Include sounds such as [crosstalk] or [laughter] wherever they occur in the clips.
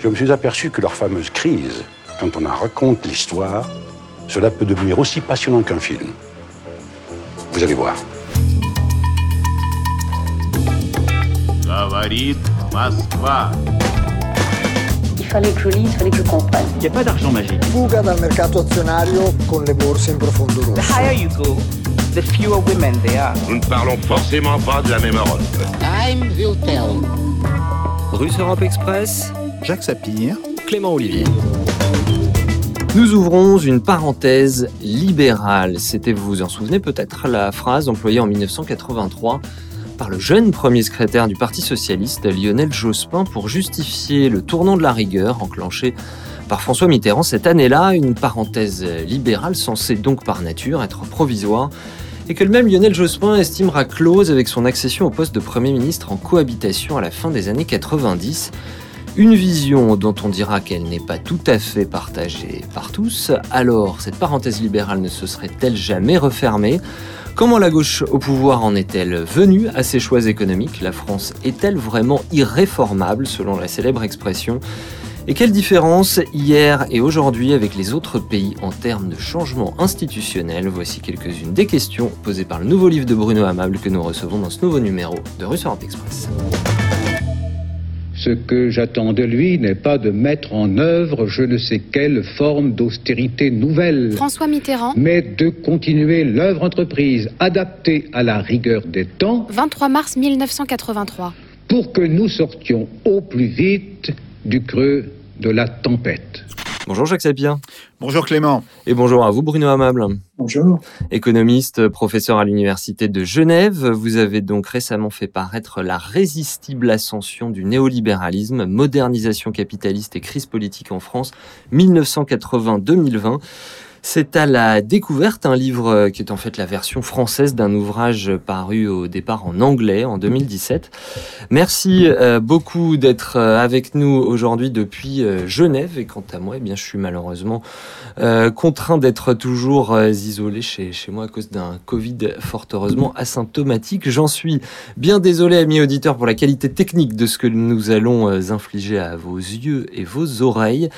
je me suis aperçu que leur fameuse crise, quand on en raconte l'histoire, cela peut devenir aussi passionnant qu'un film. Vous allez voir. Il fallait que je lise, il fallait que je comprenne. Il n'y a pas d'argent magique. Fuga dal mercato azionario con le borse in profondo rosso. The higher you go, the fewer women there are. Nous ne parlons forcément pas de la même Europe. Time will tell. Russe Europe Express, Jacques Sapir, Clément Olivier. Nous ouvrons une parenthèse libérale. C'était, vous vous en souvenez peut-être, la phrase employée en 1983 par le jeune premier secrétaire du Parti socialiste, Lionel Jospin, pour justifier le tournant de la rigueur enclenché par François Mitterrand cette année-là, une parenthèse libérale censée donc par nature être provisoire et que le même Lionel Jospin estimera close avec son accession au poste de Premier ministre en cohabitation à la fin des années 90. Une vision dont on dira qu'elle n'est pas tout à fait partagée par tous. Alors, cette parenthèse libérale ne se serait-elle jamais refermée? Comment la gauche au pouvoir en est-elle venue à ses choix économiques? La France est-elle vraiment irréformable selon la célèbre expression? Et quelle différence hier et aujourd'hui avec les autres pays en termes de changement institutionnel? Voici quelques-unes des questions posées par le nouveau livre de Bruno Amable que nous recevons dans ce nouveau numéro de Russe Europe Express. Ce que j'attends de lui n'est pas de mettre en œuvre je ne sais quelle forme d'austérité nouvelle. François Mitterrand. Mais de continuer l'œuvre entreprise adaptée à la rigueur des temps. 23 mars 1983. Pour que nous sortions au plus vite du creux de la tempête. Bonjour Jacques Sapir. Bonjour Clément. Et bonjour à vous Bruno Amable. Bonjour. Économiste, professeur à l'Université de Genève, vous avez donc récemment fait paraître La résistible ascension du néolibéralisme, modernisation capitaliste et crise politique en France, 1980-2020. C'est à la découverte, un livre qui est en fait la version française d'un ouvrage paru au départ en anglais en 2017. Merci euh, beaucoup d'être euh, avec nous aujourd'hui depuis euh, Genève et quant à moi, eh bien, je suis malheureusement contraint d'être toujours isolé chez, chez moi à cause d'un Covid fort heureusement asymptomatique. J'en suis bien désolé, amis auditeurs, pour la qualité technique de ce que nous allons infliger à vos yeux et vos oreilles.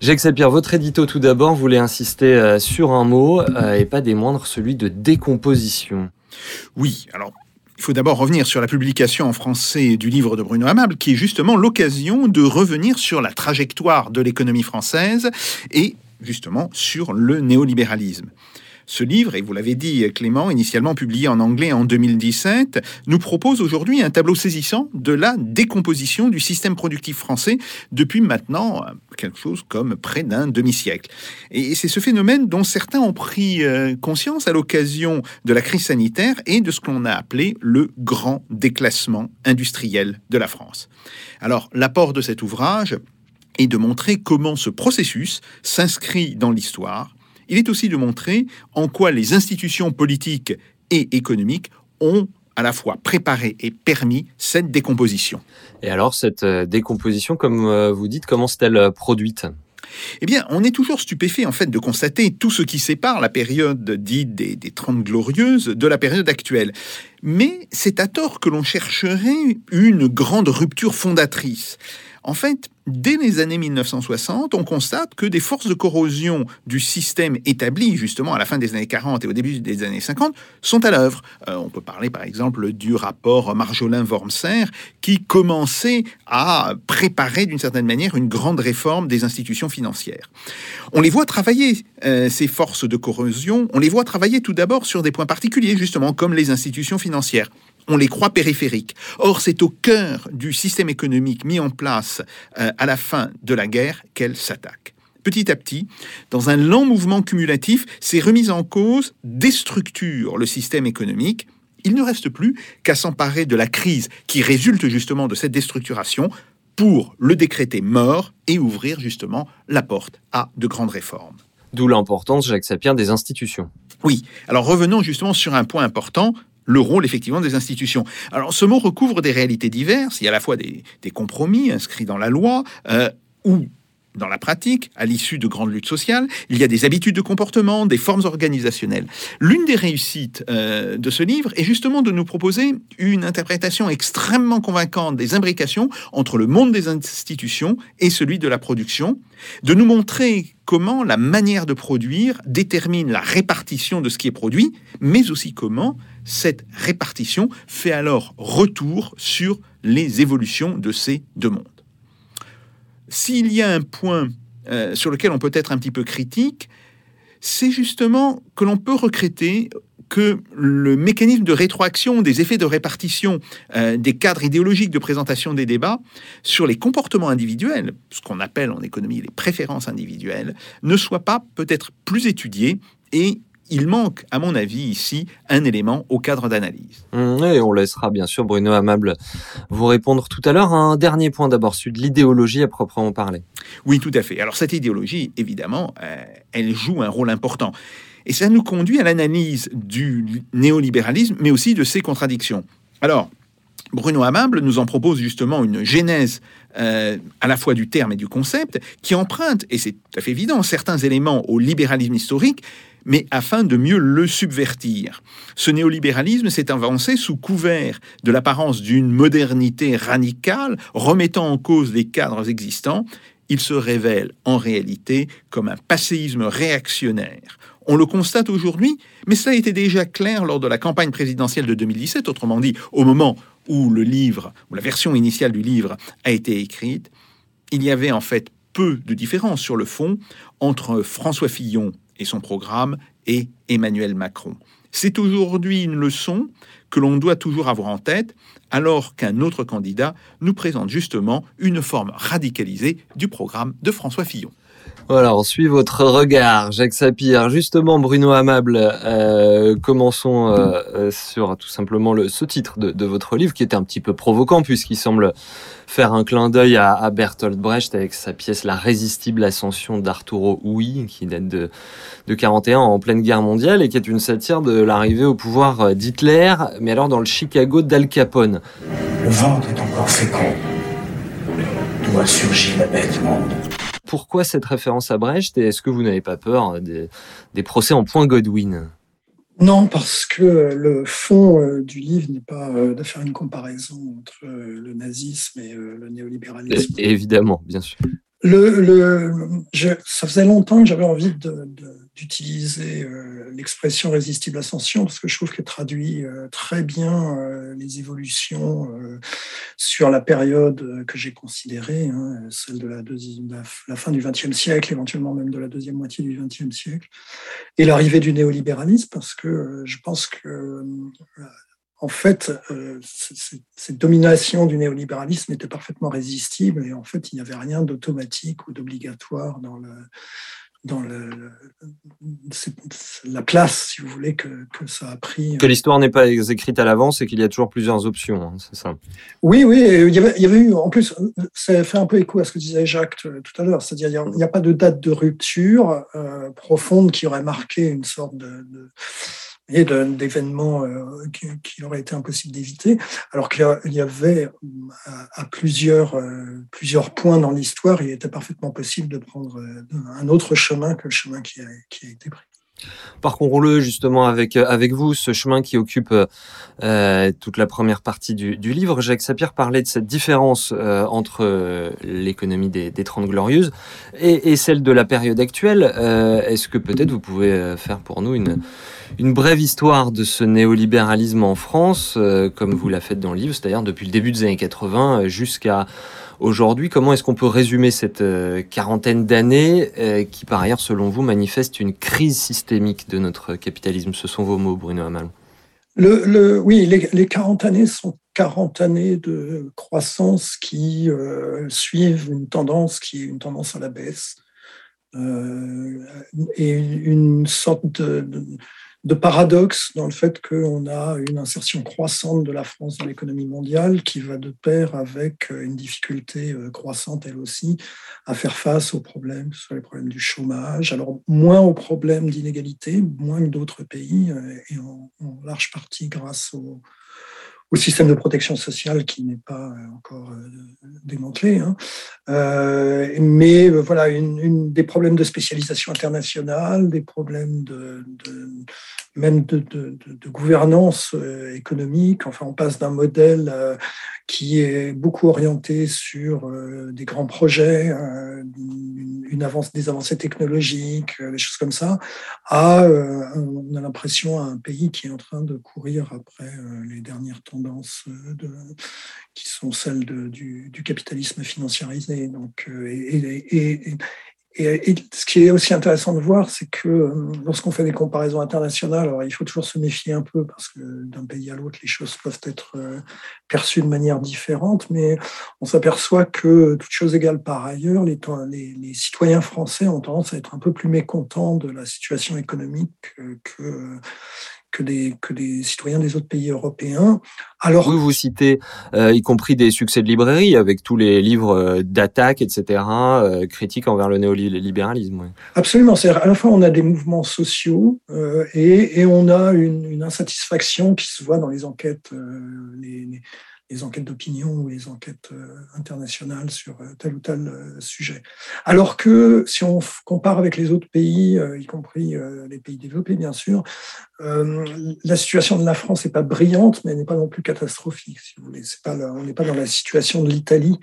Jacques Sapir, votre édito tout d'abord voulait insister sur un mot, et pas des moindres, celui de décomposition. Oui, alors il faut d'abord revenir sur la publication en français du livre de Bruno Amable, qui est justement l'occasion de revenir sur la trajectoire de l'économie française et justement sur le néolibéralisme. Ce livre, et vous l'avez dit Clément, initialement publié en anglais en 2017, nous propose aujourd'hui un tableau saisissant de la décomposition du système productif français depuis maintenant quelque chose comme près d'un demi-siècle. Et c'est ce phénomène dont certains ont pris euh, conscience à l'occasion de la crise sanitaire et de ce qu'on a appelé le grand déclassement industriel de la France. Alors l'apport de cet ouvrage est de montrer comment ce processus s'inscrit dans l'histoire il est aussi de montrer en quoi les institutions politiques et économiques ont à la fois préparé et permis cette décomposition. Et alors, cette euh, décomposition, comme euh, vous dites, comment s'est-elle euh, produite? Eh bien, on est toujours stupéfait en fait de constater tout ce qui sépare la période dite des, des 30 glorieuses de la période actuelle. Mais c'est à tort que l'on chercherait une grande rupture fondatrice. En fait, dès les années 1960, on constate que des forces de corrosion du système établi justement à la fin des années 40 et au début des années 50 sont à l'œuvre. Euh, on peut parler par exemple du rapport Marjolin-Wormser qui commençait à préparer d'une certaine manière une grande réforme des institutions financières. On les voit travailler, euh, ces forces de corrosion, on les voit travailler tout d'abord sur des points particuliers justement comme les institutions financières on les croit périphériques. Or, c'est au cœur du système économique mis en place euh, à la fin de la guerre qu'elle s'attaque. Petit à petit, dans un lent mouvement cumulatif, ces remises en cause déstructurent le système économique. Il ne reste plus qu'à s'emparer de la crise qui résulte justement de cette déstructuration pour le décréter mort et ouvrir justement la porte à de grandes réformes. D'où l'importance, Jacques Sapien, des institutions. Oui, alors revenons justement sur un point important, le rôle effectivement des institutions. Alors ce mot recouvre des réalités diverses, il y a à la fois des, compromis inscrits dans la loi, euh, ou dans la pratique, à l'issue de grandes luttes sociales, il y a des habitudes de comportement, des formes organisationnelles. L'une des réussites euh, de ce livre est justement de nous proposer une interprétation extrêmement convaincante des imbrications entre le monde des institutions et celui de la production, de nous montrer comment la manière de produire détermine la répartition de ce qui est produit, mais aussi comment cette répartition fait alors retour sur les évolutions de ces deux mondes. S'il y a un point euh, sur lequel on peut être un petit peu critique, c'est justement que l'on peut regretter que le mécanisme de rétroaction des effets de répartition euh, des cadres idéologiques de présentation des débats sur les comportements individuels, ce qu'on appelle en économie les préférences individuelles, ne soit pas peut-être plus étudié et il manque, à mon avis, ici, un élément au cadre d'analyse. Mmh, et on laissera bien sûr Bruno Amable vous répondre tout à l'heure. Un dernier point d'abord, de l'idéologie à proprement parler. Oui, tout à fait. Alors cette idéologie, évidemment, euh, elle joue un rôle important. Et ça nous conduit à l'analyse du néolibéralisme, mais aussi de ses contradictions. Alors, Bruno Amable nous en propose justement une genèse euh, à la fois du terme et du concept qui emprunte, et c'est tout à fait évident, certains éléments au libéralisme historique, mais afin de mieux le subvertir. Ce néolibéralisme s'est avancé sous couvert de l'apparence d'une modernité radicale, remettant en cause les cadres existants. Il se révèle en réalité comme un passéisme réactionnaire. On le constate aujourd'hui, mais cela était déjà clair lors de la campagne présidentielle de 2017, autrement dit, au moment où le livre, ou la version initiale du livre a été écrite, il y avait en fait peu de différence sur le fond entre François Fillon et son programme et Emmanuel Macron. C'est aujourd'hui une leçon que l'on doit toujours avoir en tête, alors qu'un autre candidat nous présente justement une forme radicalisée du programme de François Fillon. Voilà, on suit votre regard, Jacques Sapir. Justement, Bruno Amable, euh, commençons euh, euh, sur tout simplement le, ce titre de, votre livre qui était un petit peu provoquant puisqu'il semble faire un clin d'œil à, Bertolt Brecht avec sa pièce La résistible ascension d'Arturo Ui qui date de, de 41 en pleine guerre mondiale et qui est une satire de l'arrivée au pouvoir d'Hitler, mais alors dans le Chicago d'Al Capone. Le ventre est encore fécond. Doit surgir la bête monde pourquoi cette référence à Brecht et est-ce que vous n'avez pas peur des, procès en point Godwin? Non, parce que le fond euh, du livre n'est pas euh, de faire une comparaison entre euh, le nazisme et le néolibéralisme. évidemment, bien sûr. Le, le, ça faisait longtemps que j'avais envie d'utiliser euh, l'expression résistible ascension parce que je trouve qu'elle traduit euh, très bien euh, les évolutions sur la période que j'ai considérée, hein, celle de la, fin du XXe siècle, éventuellement même de la deuxième moitié du XXe siècle, et l'arrivée du néolibéralisme parce que je pense que en fait, cette domination du néolibéralisme était parfaitement résistible et en fait, il n'y avait rien d'automatique ou d'obligatoire dans, le, dans le, la place, si vous voulez, que, que ça a pris. Que l'histoire n'est pas écrite à l'avance et qu'il y a toujours plusieurs options, hein, c'est ça Oui, oui, il y, avait, il y avait eu, en plus, ça fait un peu écho à ce que disait Jacques tout à l'heure, c'est-à-dire il n'y a, pas de date de rupture euh, profonde qui aurait marqué une sorte de, de et d'événements euh, qui, auraient été impossible d'éviter, alors qu'il y avait à, plusieurs, euh, plusieurs points dans l'histoire, il était parfaitement possible de prendre euh, un autre chemin que le chemin qui a été pris. Parcourons-le justement avec avec vous, ce chemin qui occupe euh, toute la première partie du, livre. Jacques Sapir parlait de cette différence euh, entre l'économie des, des Trente Glorieuses et, et, celle de la période actuelle. Euh, Est-ce que peut-être vous pouvez faire pour nous une une brève histoire de ce néolibéralisme en France, euh, comme vous la faites dans le livre, c'est-à-dire depuis le début des années 80 euh, jusqu'à aujourd'hui. Comment est-ce qu'on peut résumer cette euh, quarantaine d'années qui, par ailleurs, selon vous, manifeste une crise systémique de notre capitalisme? Ce sont vos mots, Bruno Hamal. Le, oui, les, les, 40 années sont 40 années de croissance qui suivent une tendance qui est une tendance à la baisse. et une sorte de paradoxe dans le fait qu'on a une insertion croissante de la France dans l'économie mondiale qui va de pair avec une difficulté euh, croissante, elle aussi, à faire face aux problèmes, que ce soit les problèmes du chômage, alors moins aux problèmes d'inégalité, moins que d'autres pays, euh, et en, large partie grâce au, au système de protection sociale qui n'est pas encore démantelé. Hein. mais voilà, une, des problèmes de spécialisation internationale, des problèmes de, même de, gouvernance économique. Enfin, on passe d'un modèle qui est beaucoup orienté sur des grands projets, des avancées technologiques, des choses comme ça, à, on a l'impression, un pays qui est en train de courir après les dernières tendances qui sont celles du, capitalisme financiarisé. Et, ce qui est aussi intéressant de voir, c'est que euh, lorsqu'on fait des comparaisons internationales, alors il faut toujours se méfier un peu parce que d'un pays à l'autre, les choses peuvent être euh, perçues de manière différente, mais on s'aperçoit que, toutes choses égales par ailleurs, les, citoyens français ont tendance à être un peu plus mécontents de la situation économique que, que des, que des citoyens des autres pays européens. Alors, oui, vous citez euh, y compris des succès de librairie avec tous les livres euh, d'attaque, etc., euh, critiques envers le néolibéralisme. Absolument. C'est à la fois on a des mouvements sociaux euh, et, et, on a une, une, insatisfaction qui se voit dans les enquêtes, les, les les enquêtes d'opinion ou les enquêtes euh, internationales sur euh, tel ou tel euh, sujet. Alors que si on compare avec les autres pays, y compris les pays développés bien sûr, la situation de la France n'est pas brillante, mais elle n'est pas non plus catastrophique. Si vous voulez, on n'est pas dans la situation de l'Italie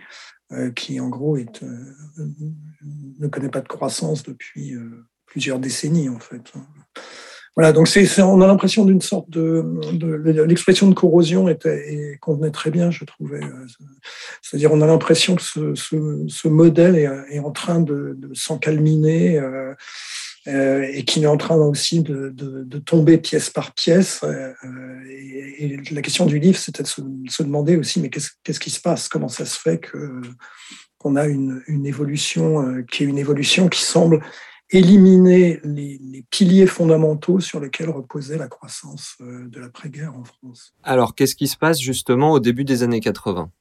qui en gros ne connaît pas de croissance depuis plusieurs décennies en fait. Voilà, donc c'est, on a l'impression d'une sorte de, l'expression de corrosion était, convenait très bien, je trouvais. Euh, c'est-à-dire, on a l'impression que ce, ce, modèle est, en train de, de s'encalminer euh, euh, et qu'il est en train aussi de, de, tomber pièce par pièce. Euh, et, la question du livre, c'était de se, se, demander aussi, mais qu'est-ce, qu'est-ce qui se passe? Comment ça se fait que qu'on a une, une évolution qui est une évolution qui semble éliminer les, piliers fondamentaux sur lesquels reposait la croissance euh, de l'après-guerre en France. Alors, qu'est-ce qui se passe justement au début des années 80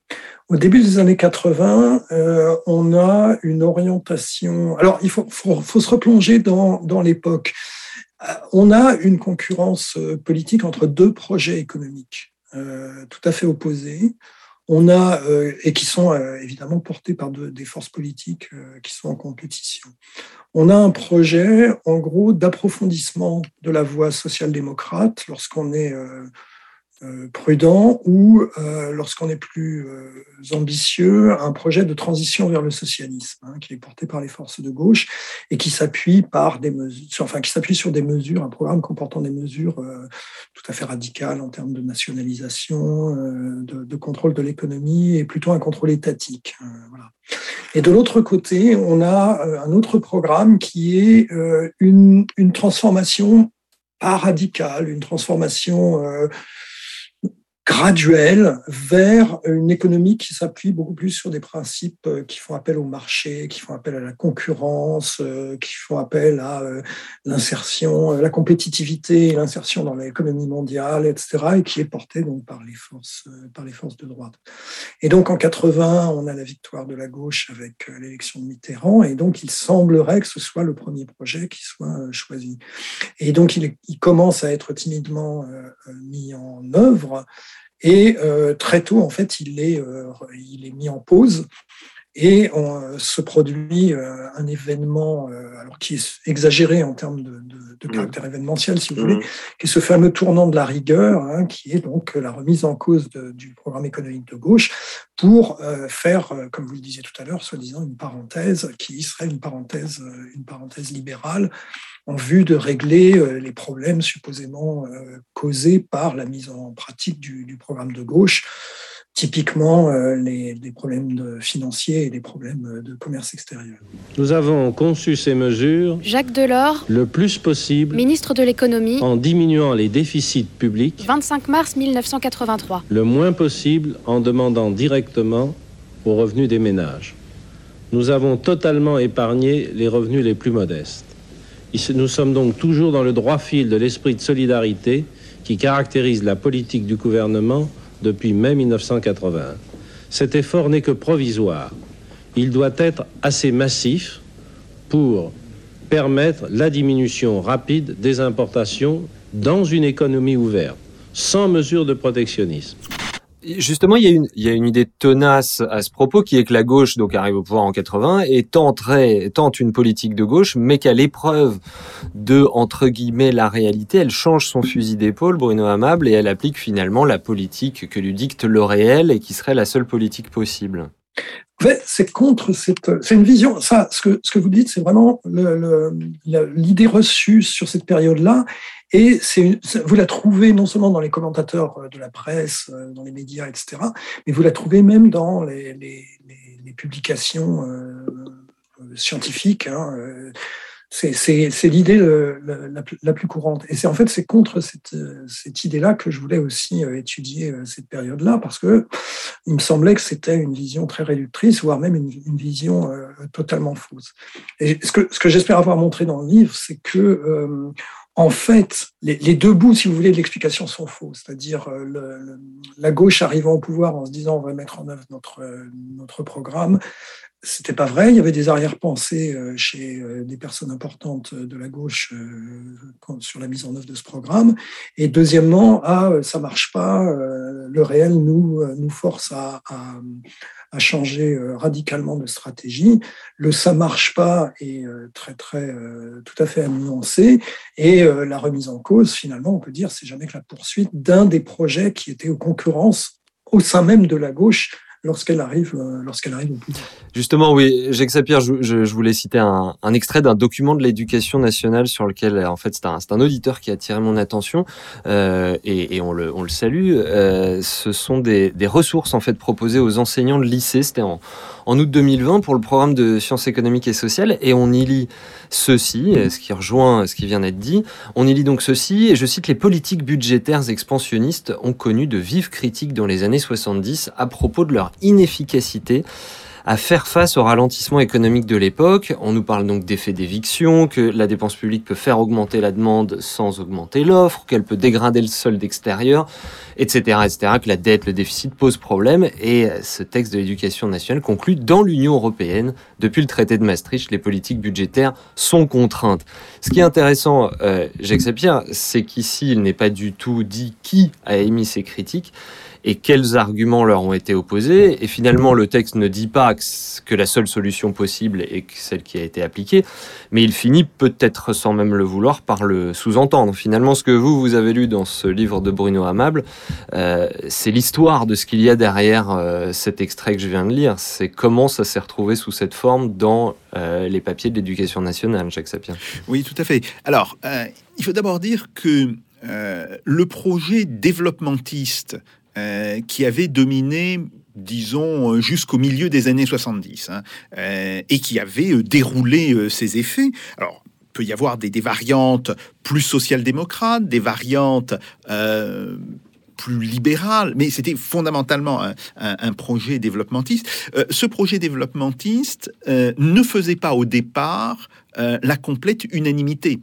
Au début des années 80, euh, on a une orientation. Alors, il faut, faut, se replonger dans, dans l'époque. Euh, on a une concurrence politique entre deux projets économiques tout à fait opposés on a et qui sont évidemment portés par des forces politiques qui sont en compétition. On a un projet, en gros, d'approfondissement de la voie social-démocrate lorsqu'on est euh, euh, prudent ou euh, lorsqu'on est plus ambitieux, un projet de transition vers le socialisme hein, qui est porté par les forces de gauche et qui s'appuie par des enfin qui s'appuie sur des mesures, un programme comportant des mesures tout à fait radicales en termes de nationalisation, de, contrôle de l'économie et plutôt un contrôle étatique. voilà. Et de l'autre côté, on a euh, un autre programme qui est euh, une, une transformation pas radicale, une transformation euh, graduelle vers une économie qui s'appuie beaucoup plus sur des principes euh, qui font appel au marché, qui font appel à la concurrence, euh, qui font appel à euh, l'insertion, la compétitivité, l'insertion dans l'économie mondiale, etc., et qui est portée donc par les forces, par les forces de droite. Et donc en 80, on a la victoire de la gauche avec l'élection de Mitterrand, et donc il semblerait que ce soit le premier projet qui soit choisi. Et donc il, il commence à être timidement mis en œuvre. Et euh, très tôt, en fait, il est, euh, il est mis en pause. Et on, euh, se produit un événement alors qui est exagéré en termes de, de, de caractère événementiel, si vous voulez, qui est ce fameux tournant de la rigueur, hein, qui est donc la remise en cause de, du programme économique de gauche pour faire, comme vous le disiez tout à l'heure, soi-disant une parenthèse qui serait une parenthèse, une parenthèse libérale en vue de régler euh, les problèmes supposément euh, causés par la mise en pratique du, programme de gauche, typiquement euh, les, problèmes financiers et les problèmes de commerce extérieur. Nous avons conçu ces mesures, Jacques Delors, le plus possible, ministre de l'économie, en diminuant les déficits publics, 25 mars 1983, le moins possible en demandant directement aux revenus des ménages. Nous avons totalement épargné les revenus les plus modestes. Nous sommes donc toujours dans le droit fil de l'esprit de solidarité qui caractérise la politique du gouvernement depuis mai 1981. Cet effort n'est que provisoire. Il doit être assez massif pour permettre la diminution rapide des importations dans une économie ouverte, sans mesure de protectionnisme. Justement, il y, a une, il y a une idée tenace à ce propos qui est que la gauche donc arrive au pouvoir en 80 et tenterait, tente une politique de gauche, mais qu'à l'épreuve de entre guillemets la réalité, elle change son fusil d'épaule, Bruno Amable, et elle applique finalement la politique que lui dicte le réel et qui serait la seule politique possible. C'est contre cette, c'est une vision. Ça, ce que ce que vous dites, c'est vraiment l'idée reçue sur cette période-là, et vous la trouvez non seulement dans les commentateurs euh, de la presse, euh, dans les médias, etc., mais vous la trouvez même dans les, publications euh, scientifiques. Hein, c'est l'idée la, plus courante. Et c'est en fait c'est contre cette, idée-là que je voulais aussi étudier cette période-là, parce que il me semblait que c'était une vision très réductrice, voire même une, vision totalement fausse. Et ce que, j'espère avoir montré dans le livre, c'est que en fait, les, deux bouts, si vous voulez, de l'explication sont faux. C'est-à-dire euh, la gauche arrivant au pouvoir en se disant on va mettre en œuvre notre, euh, notre programme. C'était pas vrai. Il y avait des arrière-pensées euh, chez des personnes importantes de la gauche sur la mise en œuvre de ce programme. Et deuxièmement, ah, ça marche pas. Le réel nous, nous force à, a changé euh, radicalement de stratégie. Le ça marche pas est euh, très très euh, tout à fait à nuancer et la remise en cause finalement on peut dire c'est jamais que la poursuite d'un des projets qui étaient aux concurrences au sein même de la gauche lorsqu'elle arrive, euh, lorsqu'elle arrive. Justement, oui, Jacques Sapir, je, voulais citer un, extrait d'un document de l'éducation nationale sur lequel, en fait, c'est un, auditeur qui a attiré mon attention euh, et, on, le, on le salue. Euh, ce sont des, des, ressources en fait proposées aux enseignants de lycée. C'était en, en août 2020 pour le programme de sciences économiques et sociales et on y lit ceci, ce qui rejoint ce qui vient d'être dit. On y lit donc ceci et je cite les politiques budgétaires expansionnistes ont connu de vives critiques dans les années 70 à propos de leur inefficacité à faire face au ralentissement économique de l'époque. On nous parle donc d'effet d'éviction, que la dépense publique peut faire augmenter la demande sans augmenter l'offre, qu'elle peut dégrader le solde extérieur, etc., etc., que la dette, le déficit posent problème. Et ce texte de l'éducation nationale conclut dans l'Union européenne, depuis le traité de Maastricht, les politiques budgétaires sont contraintes. Ce qui est intéressant, euh, Jacques Sapir, c'est qu'ici, il n'est pas du tout dit qui a émis ces critiques et quels arguments leur ont été opposés. Et finalement, le texte ne dit pas que la seule solution possible est celle qui a été appliquée, mais il finit peut-être sans même le vouloir par le sous-entendre. Finalement, ce que vous, vous avez lu dans ce livre de Bruno Amable, euh, c'est l'histoire de ce qu'il y a derrière euh, cet extrait que je viens de lire. C'est comment ça s'est retrouvé sous cette forme dans euh, les papiers de l'éducation nationale, Jacques Sapien. Oui, tout à fait. Alors, il faut d'abord dire que le projet développementiste euh, qui avait dominé disons, jusqu'au milieu des années 70, hein, euh, et qui avait euh, déroulé ses effets. Alors, il peut y avoir des, variantes plus social-démocrates, des variantes plus libérales, mais c'était fondamentalement un, projet développementiste. ce projet développementiste ne faisait pas au départ la complète unanimité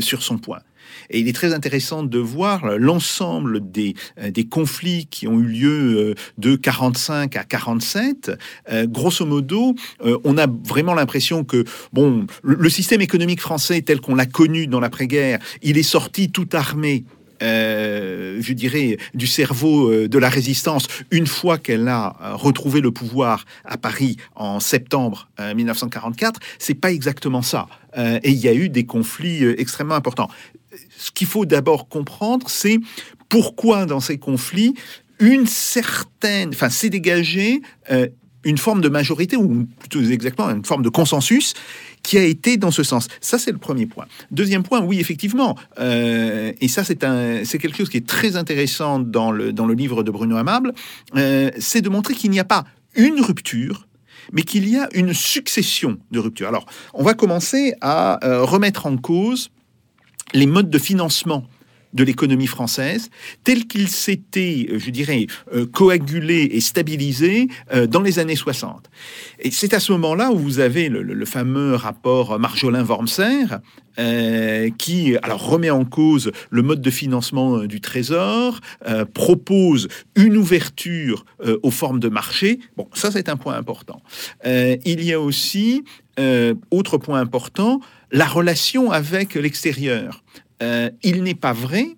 sur son point. Et il est très intéressant de voir l'ensemble des, euh, des conflits qui ont eu lieu euh, de 45 à 47. Euh, grosso modo, on a vraiment l'impression que bon, le, système économique français tel qu'on l'a connu dans l'après-guerre, il est sorti tout armé je dirais, du cerveau de la résistance une fois qu'elle a retrouvé le pouvoir à Paris en septembre 1944. C'est pas exactement ça. et il y a eu des conflits extrêmement importants ce qu'il faut d'abord comprendre, c'est pourquoi dans ces conflits, une certaine, enfin, s'est dégagée euh, une forme de majorité, ou plutôt exactement une forme de consensus, qui a été dans ce sens. Ça, c'est le premier point. Deuxième point, oui, effectivement, euh, et ça, c'est quelque chose qui est très intéressant dans le, dans le livre de Bruno Amable, euh, c'est de montrer qu'il n'y a pas une rupture, mais qu'il y a une succession de ruptures. Alors, on va commencer à remettre en cause les modes de financement de l'économie française, tels qu'ils s'étaient, euh, je dirais, euh, coagulés et stabilisés euh, dans les années 60. Et c'est à ce moment-là où vous avez le, fameux rapport Marjolin-Wormser, qui alors remet en cause le mode de financement du Trésor, propose une ouverture aux formes de marché. Bon, ça c'est un point important. il y a aussi, autre point important, la relation avec l'extérieur. Euh, il n'est pas vrai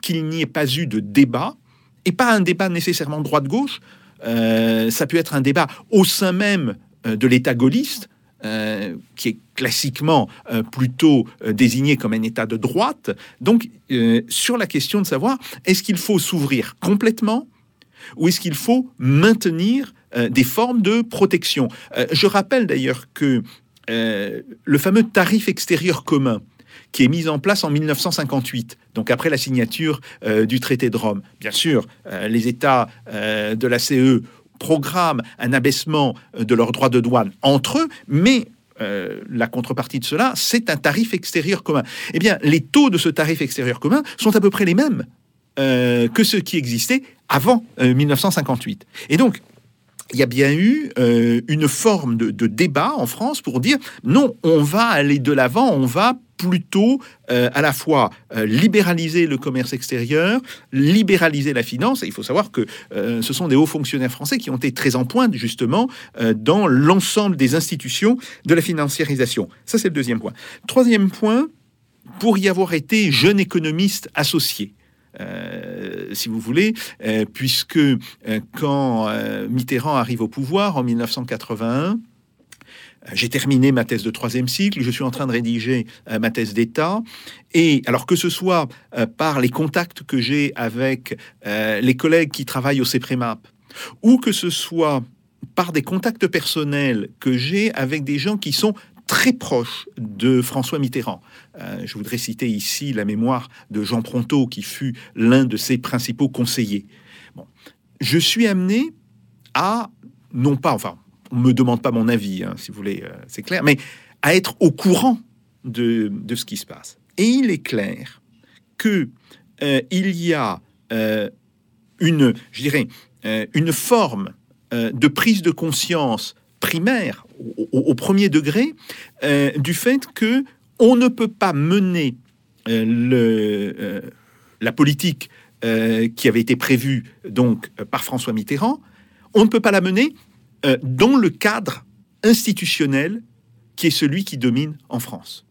qu'il n'y ait pas eu de débat et pas un débat nécessairement droite-gauche. Euh, ça peut être un débat au sein même euh, de l'État gaulliste, euh, qui est classiquement euh, plutôt euh, désigné comme un État de droite. Donc, euh, sur la question de savoir, est-ce qu'il faut s'ouvrir complètement ou est-ce qu'il faut maintenir euh, des formes de protection? Euh, Je rappelle d'ailleurs que euh, le fameux tarif extérieur commun, qui est mis en place en 1958, donc après la signature du traité de Rome. Bien sûr, les États de la CE programment un abaissement de leurs droits de douane entre eux, mais la contrepartie de cela, c'est un tarif extérieur commun. Eh bien, les taux de ce tarif extérieur commun sont à peu près les mêmes euh, que ceux qui existaient avant euh, 1958. Et donc, il y a bien eu euh, une forme de, débat en France pour dire non, on va aller de l'avant, on va plutôt euh, à la fois euh, libéraliser le commerce extérieur, libéraliser la finance. Et il faut savoir que euh, ce sont des hauts fonctionnaires français qui ont été très en pointe justement euh, dans l'ensemble des institutions de la financiarisation. Ça, c'est le deuxième point. Troisième point, pour y avoir été jeune économiste associé. Euh, si vous voulez, euh, puisque euh, quand Mitterrand arrive au pouvoir en 1981, euh, j'ai terminé ma thèse de troisième cycle, je suis en train de rédiger ma thèse d'État, et alors que ce soit par les contacts que j'ai avec les collègues qui travaillent au CEPREMAP, ou que ce soit par des contacts personnels que j'ai avec des gens qui sont très proches de François Mitterrand. Euh, je voudrais citer ici la mémoire de Jean Pronto, qui fut l'un de ses principaux conseillers. Bon. Je suis amené à, non pas, enfin, on me demande pas mon avis, hein, si vous voulez, euh, c'est clair, mais à être au courant de, de, ce qui se passe. Et il est clair que euh, il y a une, je dirais, une forme de prise de conscience primaire au, premier degré euh, du fait que on ne peut pas mener euh, le, la politique qui avait été prévue donc par François Mitterrand, on ne peut pas la mener euh, dans le cadre institutionnel qui est celui qui domine en France.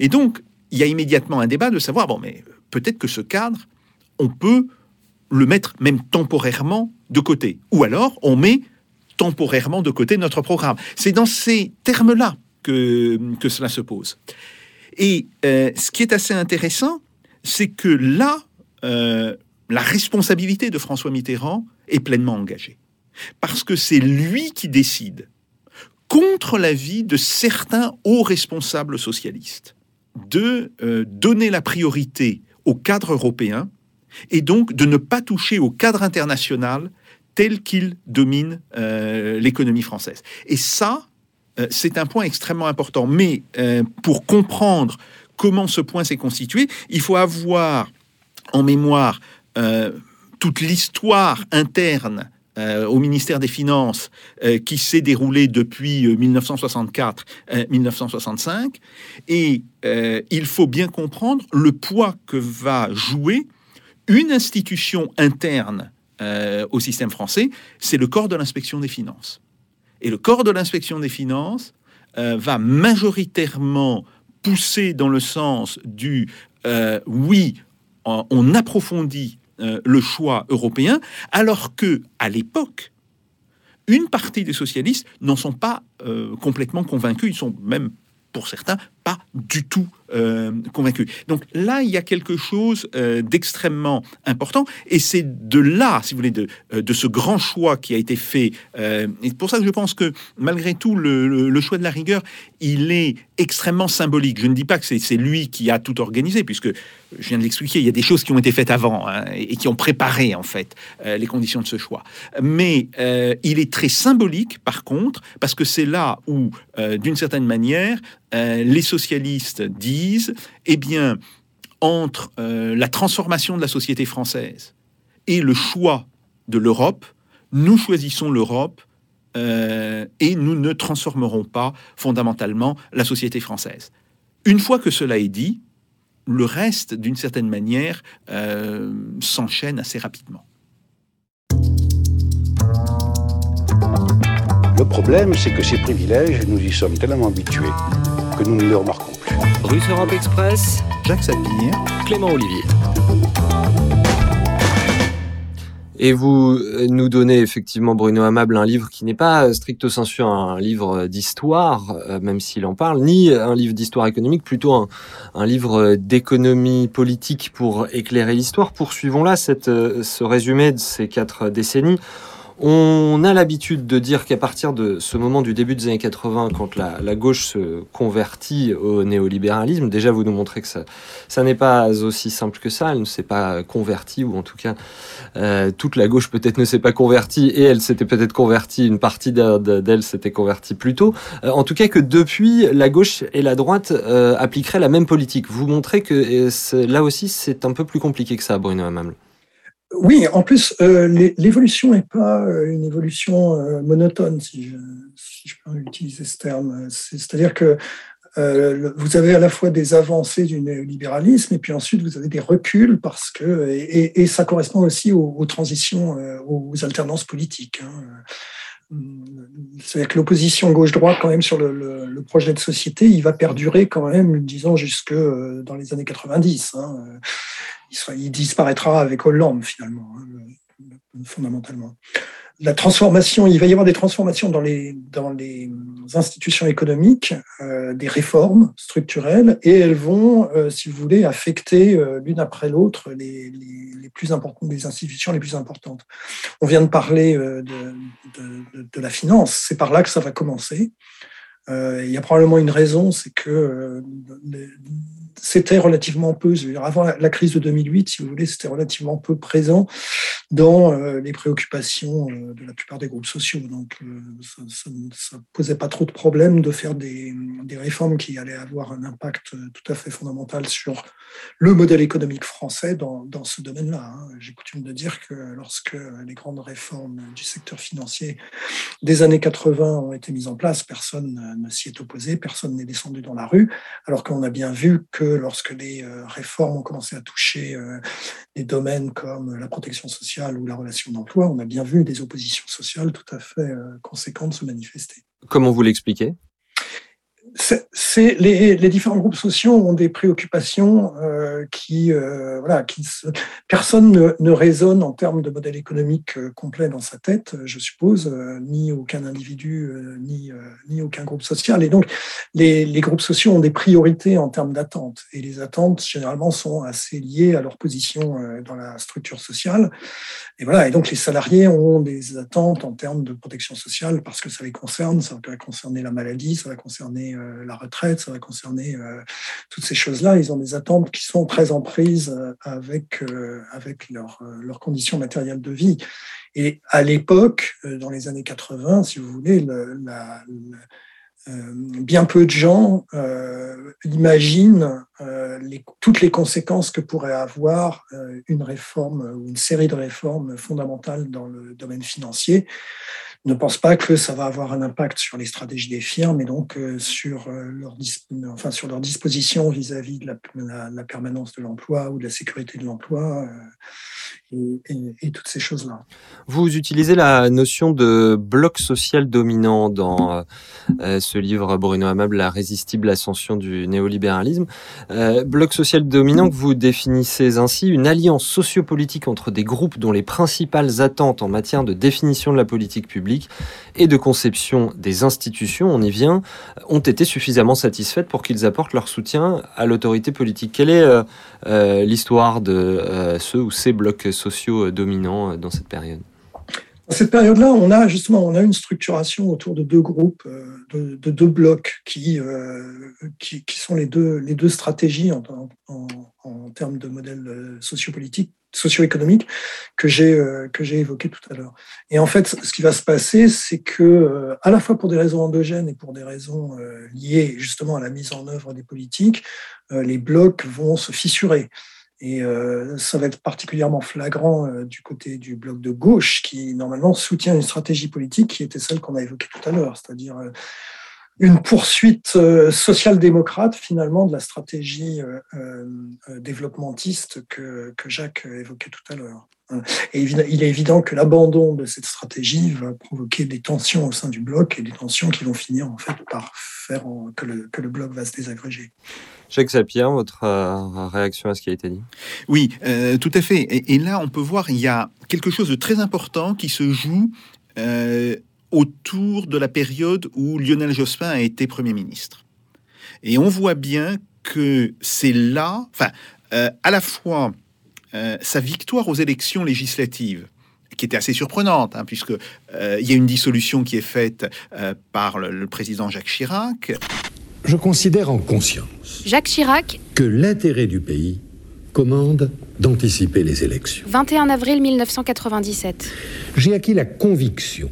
Et donc, il y a immédiatement un débat de savoir, bon, mais peut-être que ce cadre, on peut le mettre même temporairement de côté. Ou alors, on met temporairement de côté notre programme. C'est dans ces termes-là que, que cela se pose. Et euh, ce qui est assez intéressant, c'est que là, euh, la responsabilité de François Mitterrand est pleinement engagée parce que c'est lui qui décide, contre l'avis de certains hauts responsables socialistes, de euh, donner la priorité au cadre européen et donc de ne pas toucher au cadre international tel qu'il domine euh, l'économie française. Et ça, euh, c'est un point extrêmement important. Mais euh, pour comprendre comment ce point s'est constitué, il faut avoir en mémoire toute l'histoire interne au ministère des Finances qui s'est déroulé depuis 1964-1965. et il faut bien comprendre le poids que va jouer une institution interne euh, au système français, c'est le corps de l'inspection des finances. Et le corps de l'inspection des finances euh, va majoritairement pousser dans le sens du oui, on, on approfondit euh, le choix européen, alors que à l'époque, une partie des socialistes n'en sont pas euh, complètement convaincus. Ils sont même, pour certains, pas du tout euh, convaincus. Donc là, il y a quelque chose euh, d'extrêmement important, et c'est de là, si vous voulez, de, de ce grand choix qui a été fait. et c'est pour ça que je pense que malgré tout, le, choix de la rigueur, il est extrêmement symbolique. Je ne dis pas que c'est lui qui a tout organisé, puisque je viens de l'expliquer, il y a des choses qui ont été faites avant hein, et qui ont préparé en fait euh, les conditions de ce choix. Mais euh, il est très symbolique, par contre, parce que c'est là où, euh, d'une certaine manière, les socialistes disent, eh bien, entre la transformation de la société française et le choix de l'Europe, nous choisissons l'Europe euh, et nous ne transformerons pas fondamentalement la société française. Une fois que cela est dit, le reste, d'une certaine manière, euh, s'enchaîne assez rapidement. Le problème, c'est que ces privilèges, nous y sommes tellement habitués que nous ne les remarquons plus. Russe Europe Express, Jacques Sapir, Clément Olivier. Et vous nous donnez effectivement, Bruno Amable, un livre qui n'est pas stricto sensu un livre d'histoire, même s'il en parle, ni un livre d'histoire économique, plutôt un, un livre d'économie politique pour éclairer l'histoire. Poursuivons là cette, ce résumé de ces quatre décennies. On a l'habitude de dire qu'à partir de ce moment du début des années 80, quand la, gauche se convertit au néolibéralisme, déjà vous nous montrez que ça, ça n'est pas aussi simple que ça, elle ne s'est pas convertie, ou en tout cas euh, toute la gauche peut-être ne s'est pas convertie, et elle s'était peut-être convertie, une partie d'elle s'était convertie plus tôt. Euh, en tout cas que depuis, la gauche et la droite euh, appliqueraient la même politique. Vous montrez que là aussi c'est un peu plus compliqué que ça, Bruno Hamaml. Oui, en plus, euh, l'évolution n'est pas euh, une évolution euh, monotone, si je, peux utiliser ce terme. C'est-à-dire que vous avez à la fois des avancées du néolibéralisme et puis ensuite vous avez des reculs parce que et, ça correspond aussi aux, transitions, aux alternances politiques. Hein. C'est-à-dire que l'opposition gauche-droite, quand même, sur le, projet de société, il va perdurer quand même, disons, jusque dans les années 90. Hein il, disparaîtra avec Hollande finalement, hein, fondamentalement. La transformation, il va y avoir des transformations dans les, dans les institutions économiques, euh, des réformes structurelles, et elles vont, euh, si vous voulez, affecter euh, l'une après l'autre les, les, plus importantes, des institutions les plus importantes. On vient de parler de, de la finance, c'est par là que ça va commencer. Il y a probablement une raison, c'est que c'était relativement peu, avant la crise de 2008, si vous voulez, c'était relativement peu présent dans euh, les préoccupations euh, de la plupart des groupes sociaux. Donc, euh, ça ne posait pas trop de problèmes de faire des, des, réformes qui allaient avoir un impact tout à fait fondamental sur le modèle économique français dans, dans ce domaine-là. Hein. J'ai coutume de dire que lorsque les grandes réformes du secteur financier des années 80 ont été mises en place, personne ne s'y est opposé, personne n'est descendu dans la rue, alors qu'on a bien vu que lorsque les réformes ont commencé à toucher des domaines comme la protection sociale, ou la relation d'emploi, on a bien vu des oppositions sociales tout à fait euh, conséquentes se manifester. Comment vous l'expliquez? C'est les, différents groupes sociaux ont des préoccupations euh, qui, euh, voilà, qui personne ne, ne, raisonne en termes de modèle économique euh, complet dans sa tête, je suppose, ni aucun individu, ni, ni aucun groupe social. Et donc, les, les, groupes sociaux ont des priorités en termes d'attente, et les attentes généralement sont assez liées à leur position dans la structure sociale. Et voilà, et donc les salariés ont des attentes en termes de protection sociale parce que ça les concerne, ça va concerner la maladie, ça va concerner la retraite, ça va concerner euh, toutes ces choses-là. Ils ont des attentes qui sont très en prise euh, avec, avec leurs leur conditions matérielles de vie. Et à l'époque, dans les années 80, si vous voulez, bien peu de gens euh, imaginent euh, toutes les conséquences que pourrait avoir une réforme ou une série de réformes fondamentales dans le domaine financier ne pense pas que ça va avoir un impact sur les stratégies des firmes et donc euh, sur, euh, leur, enfin, sur leur disposition vis-à-vis de la, la, permanence de l'emploi ou de la sécurité de l'emploi. Toutes ces choses-là. Vous utilisez la notion de bloc social dominant dans euh, euh, ce livre Bruno Amable, La résistible ascension du néolibéralisme. Euh, bloc social dominant que vous définissez ainsi une alliance sociopolitique entre des groupes dont les principales attentes en matière de définition de la politique publique et de conception des institutions, on y vient, ont été suffisamment satisfaites pour qu'ils apportent leur soutien à l'autorité politique. Quelle est l'histoire de ce ou ces blocs sociaux euh, dominants euh, dans cette période dans cette période-là, on a justement on a une structuration autour de deux groupes, euh, de, deux blocs qui, qui, sont les deux, les deux stratégies en, termes de modèle socio-économique que j'ai que j'ai évoqué tout à l'heure. Et en fait, ce qui va se passer, c'est que à la fois pour des raisons endogènes et pour des raisons liées justement à la mise en œuvre des politiques, les blocs vont se fissurer. Et euh, ça va être particulièrement flagrant euh, du côté du bloc de gauche, qui normalement soutient une stratégie politique qui était celle qu'on a évoquée tout à l'heure, c'est-à-dire euh, une poursuite social-démocrate finalement de la stratégie développementiste que, que Jacques évoquait tout à l'heure. Et il est évident que l'abandon de cette stratégie va provoquer des tensions au sein du bloc et des tensions qui vont finir en fait par faire que le, que le bloc va se désagréger. Jacques Sapien, votre euh, réaction à ce qui a été dit? Oui, euh, tout à fait. Et, et, là, on peut voir, il y a quelque chose de très important qui se joue euh, autour de la période où Lionel Jospin a été Premier ministre. Et on voit bien que c'est là, enfin, euh, à la fois euh, sa victoire aux élections législatives, qui était assez surprenante, hein, puisque euh, il y a une dissolution qui est faite euh, par le, le, président Jacques Chirac. Je considère en conscience Jacques Chirac que l'intérêt du pays commande d'anticiper les élections. 21 avril 1997. J'ai acquis la conviction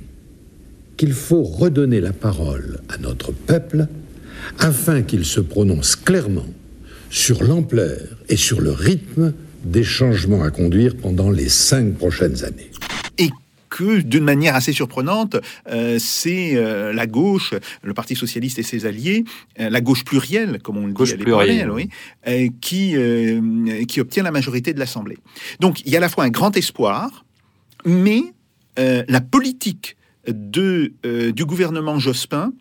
qu'il faut redonner la parole à notre peuple afin qu'il se prononce clairement sur l'ampleur et sur le rythme des changements à conduire pendant les cinq prochaines années. Et que, d'une manière assez surprenante, euh, c'est euh, la gauche, le Parti socialiste et ses alliés, euh, la gauche plurielle, comme on le gauche dit à plurielle, oui, qui, qui obtient la majorité de l'Assemblée. Donc il y a à la fois un grand espoir, mais la politique de, du gouvernement Jospin,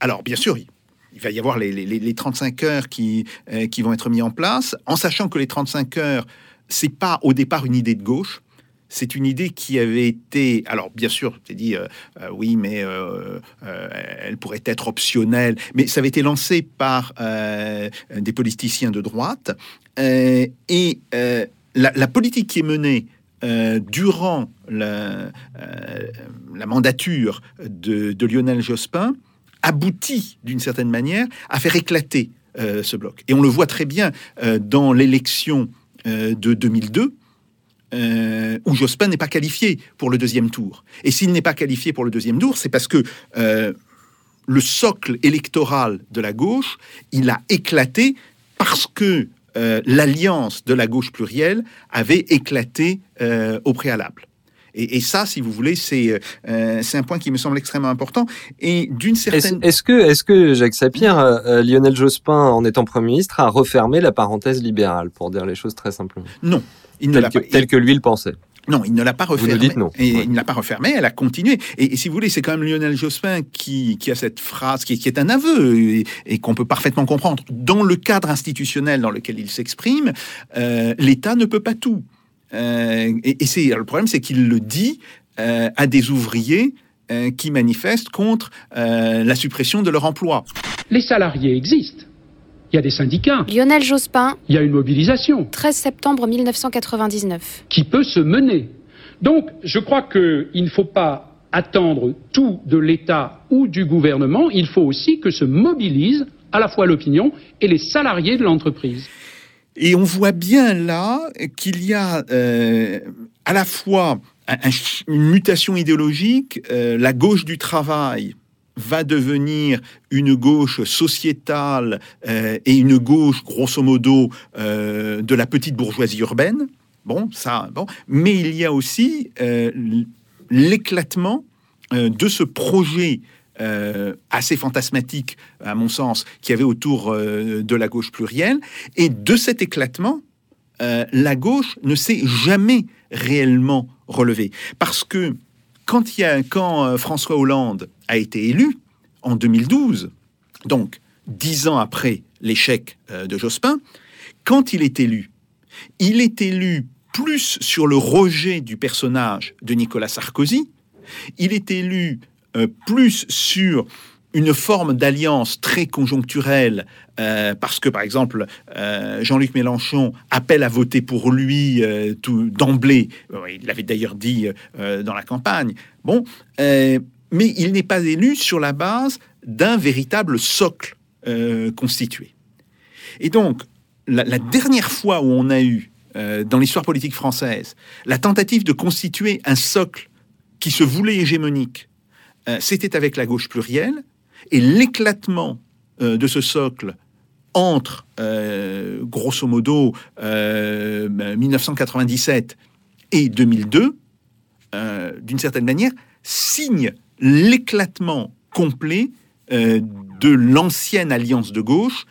alors bien sûr, il va y avoir les, les, les 35 heures qui, euh, qui vont être mis en place, en sachant que les 35 heures, c'est pas au départ une idée de gauche. C'est une idée qui avait été, alors bien sûr, c'est dit, euh, euh, oui, mais elle pourrait être optionnelle, mais ça avait été lancé par des politiciens de droite. et la, politique qui est menée durant la, mandature de Lionel Jospin, aboutit d'une certaine manière à faire éclater euh, ce bloc. Et on le voit très bien euh, dans l'élection euh, de 2002, où Jospin n'est pas qualifié pour le deuxième tour. Et s'il n'est pas qualifié pour le deuxième tour, c'est parce que le socle électoral de la gauche, il a éclaté parce que l'alliance de la gauche plurielle avait éclaté au préalable. Et, et, ça, si vous voulez, c'est euh, c'est un point qui me semble extrêmement important. Et d'une certaine... Est-ce est que, est que Jacques Sapir, euh, Lionel Jospin, en étant Premier ministre, a refermé la parenthèse libérale, pour dire les choses très simplement? Non. Il ne tel, que, pas... tel que lui le pensait. Non, il ne l'a pas refermé. Vous nous dites non. Et ouais. il ne l'a pas refermé, elle a continué. Et, et, si vous voulez, c'est quand même Lionel Jospin qui, qui a cette phrase, qui, qui est un aveu, et, et qu'on peut parfaitement comprendre. Dans le cadre institutionnel dans lequel il s'exprime, euh, l'État ne peut pas tout. Euh, et, et c'est le problème, c'est qu'il le dit euh, à des ouvriers euh, qui manifestent contre euh, la suppression de leur emploi. Les salariés existent. Il y a des syndicats. Lionel Jospin. Il y a une mobilisation. 13 septembre 1999. Qui peut se mener. Donc, je crois qu'il ne faut pas attendre tout de l'État ou du gouvernement. Il faut aussi que se mobilise à la fois l'opinion et les salariés de l'entreprise. Et on voit bien là qu'il y a euh, à la fois un, un, une mutation idéologique, euh, la gauche du travail va devenir une gauche sociétale euh, et une gauche, grosso modo, de la petite bourgeoisie urbaine. Bon, ça, bon. Mais il y a aussi l'éclatement de ce projet euh, assez fantasmatique, à mon sens, qui avait autour euh, de la gauche plurielle. Et de cet éclatement, euh, la gauche ne s'est jamais réellement relevée. Parce que quand, y a, quand François Hollande a été élu, en 2012, donc dix ans après l'échec de Jospin, quand il est élu, il est élu plus sur le rejet du personnage de Nicolas Sarkozy, il est élu euh, plus sur une forme d'alliance très conjoncturelle, euh, parce que, par exemple, euh, Jean-Luc Mélenchon appelle à voter pour lui tout d'emblée. Il l'avait d'ailleurs dit dans la campagne. Bon, mais il n'est pas élu sur la base d'un véritable socle constitué. Et donc, la, dernière fois où on a eu, dans l'histoire politique française, la tentative de constituer un socle qui se voulait hégémonique, c'était avec la gauche plurielle, et l'éclatement euh, de ce socle entre, euh, grosso modo, 1997 et 2002, d'une certaine manière, signe l'éclatement complet de l'ancienne alliance de gauche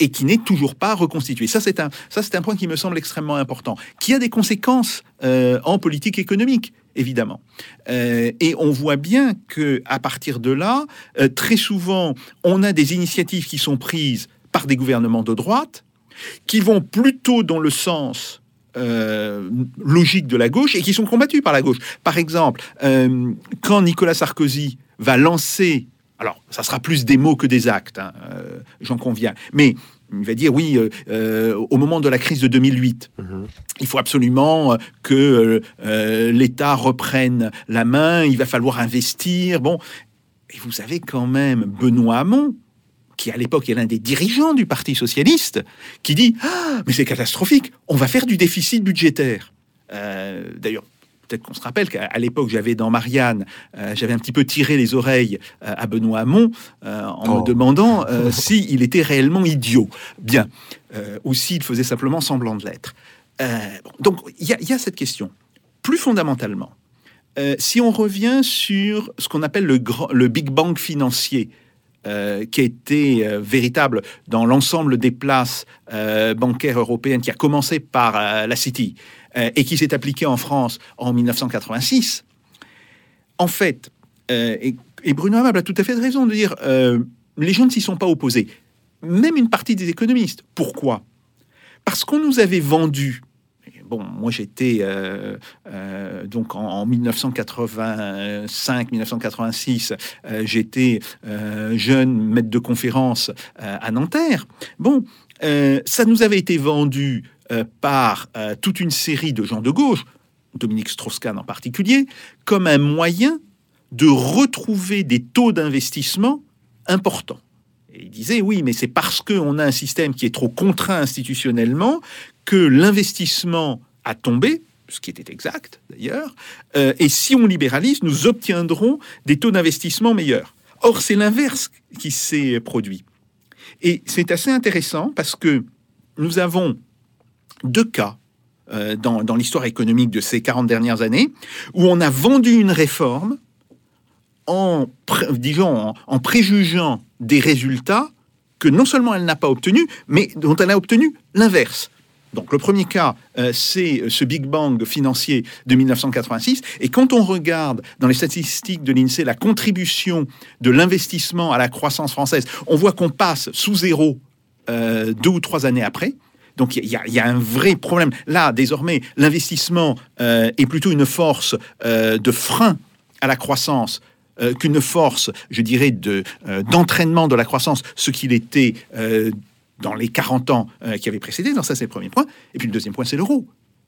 et qui n'est toujours pas reconstitué. Ça, c'est un, un point qui me semble extrêmement important, qui a des conséquences euh, en politique économique évidemment. Euh, et on voit bien que à partir de là, euh, très souvent, on a des initiatives qui sont prises par des gouvernements de droite, qui vont plutôt dans le sens logique de la gauche et qui sont combattues par la gauche. Par exemple, quand Nicolas Sarkozy va lancer, alors ça sera plus des mots que des actes, hein, euh, j'en conviens, mais il va dire oui, euh, euh, au moment de la crise de 2008, il faut absolument que euh, l'État reprenne la main, il va falloir investir. Bon, et vous avez quand même Benoît Hamon, qui à l'époque est l'un des dirigeants du Parti socialiste, qui dit ah, mais c'est catastrophique, on va faire du déficit budgétaire. Euh, D'ailleurs, peut-être qu'on se rappelle qu'à l'époque, j'avais dans Marianne, euh, j'avais un petit peu tiré les oreilles euh, à Benoît Hamon euh, en me demandant euh, [laughs] s'il était réellement idiot. Bien. Ou s'il faisait simplement semblant de l'être. Donc, il y, a- il y a cette question. Plus fondamentalement, si on revient sur ce qu'on appelle le, grand- le Big Bang financier, euh, qui a été euh, véritable dans l'ensemble des places euh, bancaires européennes, qui a commencé par la City euh, et qui s'est appliqué en France en 1986, en fait, euh, et, Bruno Amable a tout à fait raison de dire, euh, les gens ne s'y sont pas opposés, même une partie des économistes. Pourquoi? Parce qu'on nous avait vendu Bon, moi j'étais donc en, en 1985-1986, euh, j'étais jeune maître de conférence à Nanterre. Bon, ça nous avait été vendu par euh, toute une série de gens de gauche, Dominique Strauss-Kahn en particulier, comme un moyen de retrouver des taux d'investissement importants. Et il disait oui, mais c'est parce qu'on a un système qui est trop contraint institutionnellement que l'investissement a tombé, ce qui était exact d'ailleurs, euh, et si on libéralise, nous obtiendrons des taux d'investissement meilleurs. Or, c'est l'inverse qui s'est produit. Et c'est assez intéressant parce que nous avons deux cas euh, dans, l'histoire économique de ces 40 dernières années où on a vendu une réforme en, en, préjugeant des résultats que non seulement elle n'a pas obtenus, mais dont elle a obtenu l'inverse. Donc le premier cas, euh, c'est ce Big Bang financier de 1986. Et quand on regarde dans les statistiques de l'INSEE la contribution de l'investissement à la croissance française, on voit qu'on passe sous zéro euh, deux ou trois années après. Donc il y, a- un vrai problème. Là, désormais, l'investissement euh, est plutôt une force euh, de frein à la croissance euh, qu'une force, je dirais, de, d'entraînement de la croissance, ce qu'il était dans les 40 ans qui avaient précédé. Donc ça, c'est le premier point. Et puis le deuxième point, c'est l'euro.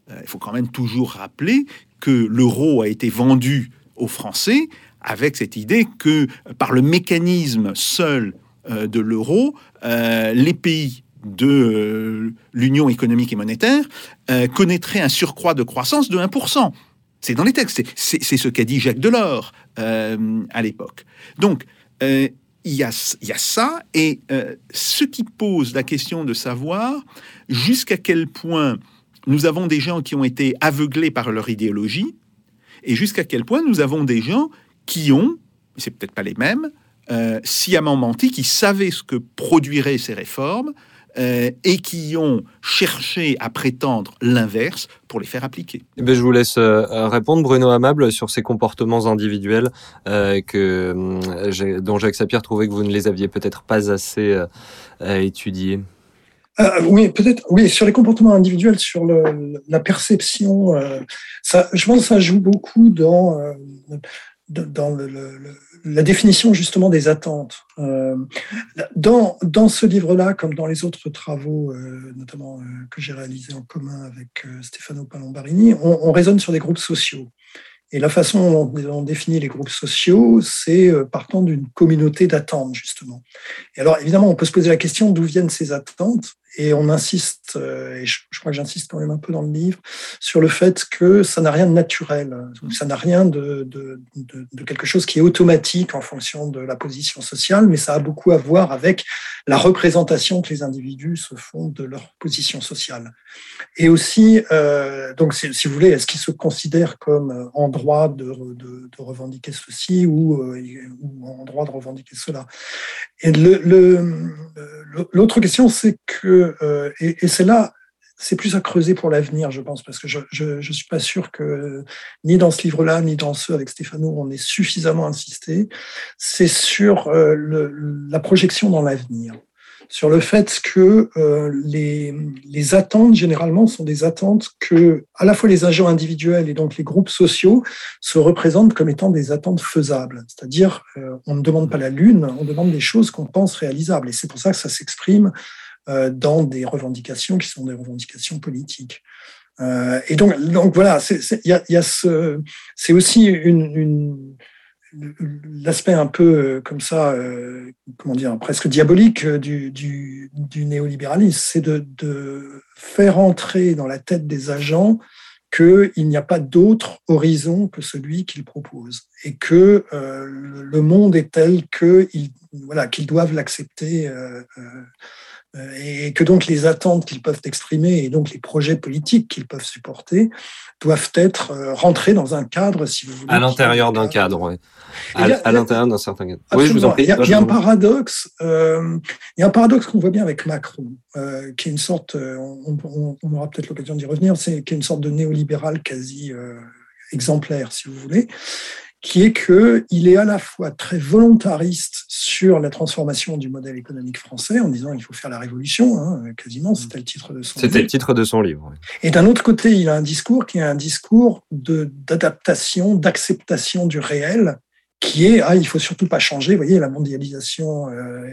Il faut quand même toujours rappeler que l'euro a été vendu aux Français avec cette idée que par le mécanisme seul de l'euro, les pays de euh, l'Union économique et monétaire euh, connaîtraient un surcroît de croissance de 1%. C'est dans les textes, c'est- ce qu'a dit Jacques Delors euh, à l'époque. Donc, il y, a, y a ça, et ce qui pose la question de savoir jusqu'à quel point nous avons des gens qui ont été aveuglés par leur idéologie, et jusqu'à quel point nous avons des gens qui ont, c'est peut-être pas les mêmes, sciemment menti, qui savaient ce que produiraient ces réformes, euh, et qui ont cherché à prétendre l'inverse pour les faire appliquer. Eh ben, je vous laisse euh, répondre, Bruno Amable, sur ces comportements individuels euh, que, dont Jacques Sapir trouvait que vous ne les aviez peut-être pas assez euh, euh, étudiés. Euh, oui, peut-être. Oui, sur les comportements individuels, sur le, la perception, euh, ça, je pense que ça joue beaucoup dans euh, dans le, le- le- la définition justement des attentes. Euh, dans dans ce livre-là, comme dans les autres travaux, euh, notamment euh, que j'ai réalisés en commun avec Stefano Palombarini, on, on raisonne sur des groupes sociaux. Et la façon dont on définit les groupes sociaux, c'est euh, partant d'une communauté d'attentes, justement. Et alors, évidemment, on peut se poser la question d'où viennent ces attentes. Et on insiste, euh, et je, crois que j'insiste quand même un peu dans le livre, sur le fait que ça n'a rien de naturel, ça n'a rien de, quelque chose qui est automatique en fonction de la position sociale, mais ça a beaucoup à voir avec la représentation que les individus se font de leur position sociale. Et aussi, euh, donc, si, vous voulez, est-ce qu'ils se considèrent comme euh, en droit de, revendiquer ceci ou, euh, ou en droit de revendiquer cela Et le, le, L'autre question, c'est que, euh, et, c'est là, c'est plus à creuser pour l'avenir, je pense, parce que je ne suis pas sûr que ni dans ce livre-là, ni dans ceux avec Stéphano, on ait suffisamment insisté. C'est sur euh, le, la projection dans l'avenir sur le fait que euh, les, les, attentes, généralement, sont des attentes que, à la fois les agents individuels et donc les groupes sociaux se représentent comme étant des attentes faisables. C'est-à-dire, euh, on ne demande pas la lune, on demande des choses qu'on pense réalisables. Et c'est pour ça que ça s'exprime euh, dans des revendications qui sont des revendications politiques. Euh, et donc, donc voilà, c'est aussi une, une l'aspect un peu euh, comme ça, euh, comment dire, presque diabolique du, du, du néolibéralisme, c'est de, faire entrer dans la tête des agents qu'il n'y a pas d'autre horizon que celui qu'ils proposent et que euh, le monde est tel qu'ils voilà, qu'ils doivent l'accepter. Euh, euh, et que donc les attentes qu'ils peuvent exprimer et donc les projets politiques qu'ils peuvent supporter doivent être euh, rentrés dans un cadre, si vous voulez. À l'intérieur d'un cadre, oui. À, l'intérieur d'un certain cadre. Oui, je vous en prie. Il y a, il y a un paradoxe. Euh, il y a un paradoxe qu'on voit bien avec Macron, euh, qui est une sorte. On, on, on aura peut-être l'occasion d'y revenir. C'est qui est une sorte de néolibéral quasi euh, exemplaire, si vous voulez, qui est que il est à la fois très volontariste sur la transformation du modèle économique français en disant il faut faire la révolution, hein, quasiment, c'était le titre de son livre. C'était le titre de son livre. Oui. Et d'un autre côté, il a un discours qui est un discours d'adaptation, d'acceptation du réel, qui est ah il faut surtout pas changer. Vous voyez la mondialisation, euh,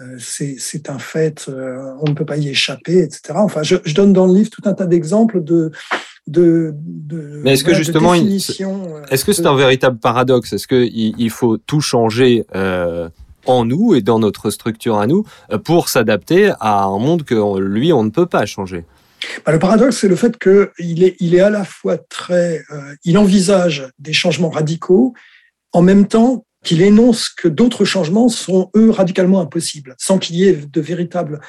euh, c'est un fait, euh, on ne peut pas y échapper, etc. Enfin, je, je donne dans le livre tout un tas d'exemples de de, de, Mais est-ce que justement, est-ce que c'est un véritable paradoxe? Est-ce qu'il il faut tout changer euh, en nous et dans notre structure à nous pour s'adapter à un monde que lui, on ne peut pas changer? Bah, le paradoxe, c'est le fait qu'il est, il est à la fois très, euh, il envisage des changements radicaux, en même temps qu'il énonce que d'autres changements sont eux radicalement impossibles, sans qu'il y ait de véritables euh,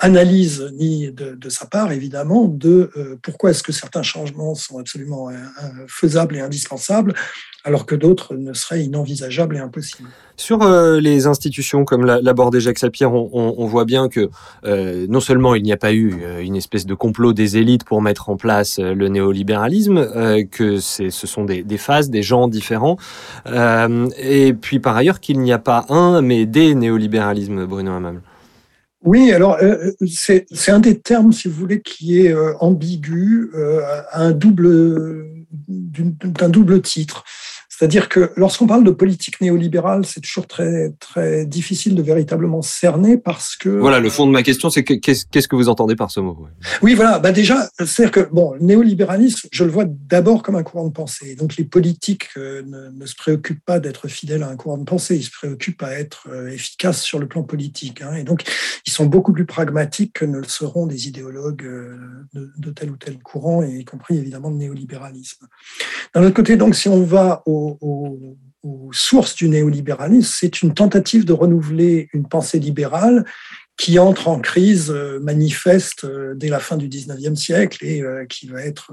analyse ni de, sa part, évidemment, de euh, pourquoi est-ce que certains changements sont absolument euh, faisables et indispensables, alors que d'autres ne seraient inenvisageables et impossibles. Sur euh, les institutions, comme l'abordait Jacques Sapir, on, on, voit bien que euh, non seulement il n'y a pas eu une espèce de complot des élites pour mettre en place le néolibéralisme, euh, que ce sont des, des, phases, des gens différents, et puis par ailleurs qu'il n'y a pas un, mais des néolibéralismes, Bruno Hamam. Oui, alors euh, c'est un des termes, si vous voulez, qui est euh, ambigu, euh, un double d'un double titre. C'est-à-dire que lorsqu'on parle de politique néolibérale, c'est toujours très très difficile de véritablement cerner parce que voilà le fond de ma question, c'est qu'est-ce que vous entendez par ce mot Oui, voilà. Bah déjà, c'est-à-dire que bon, le néolibéralisme, je le vois d'abord comme un courant de pensée. Donc les politiques euh, ne, ne, se préoccupent pas d'être fidèles à un courant de pensée, ils se préoccupent à être euh, efficaces sur le plan politique. Hein, et donc ils sont beaucoup plus pragmatiques que ne le seront des idéologues euh, de, de tel ou tel courant, et y compris évidemment le néolibéralisme. D'un autre côté, donc si on va au aux, sources du néolibéralisme, c'est une tentative de renouveler une pensée libérale qui entre en crise euh, manifeste euh, dès la fin du 19e siècle et euh, qui va être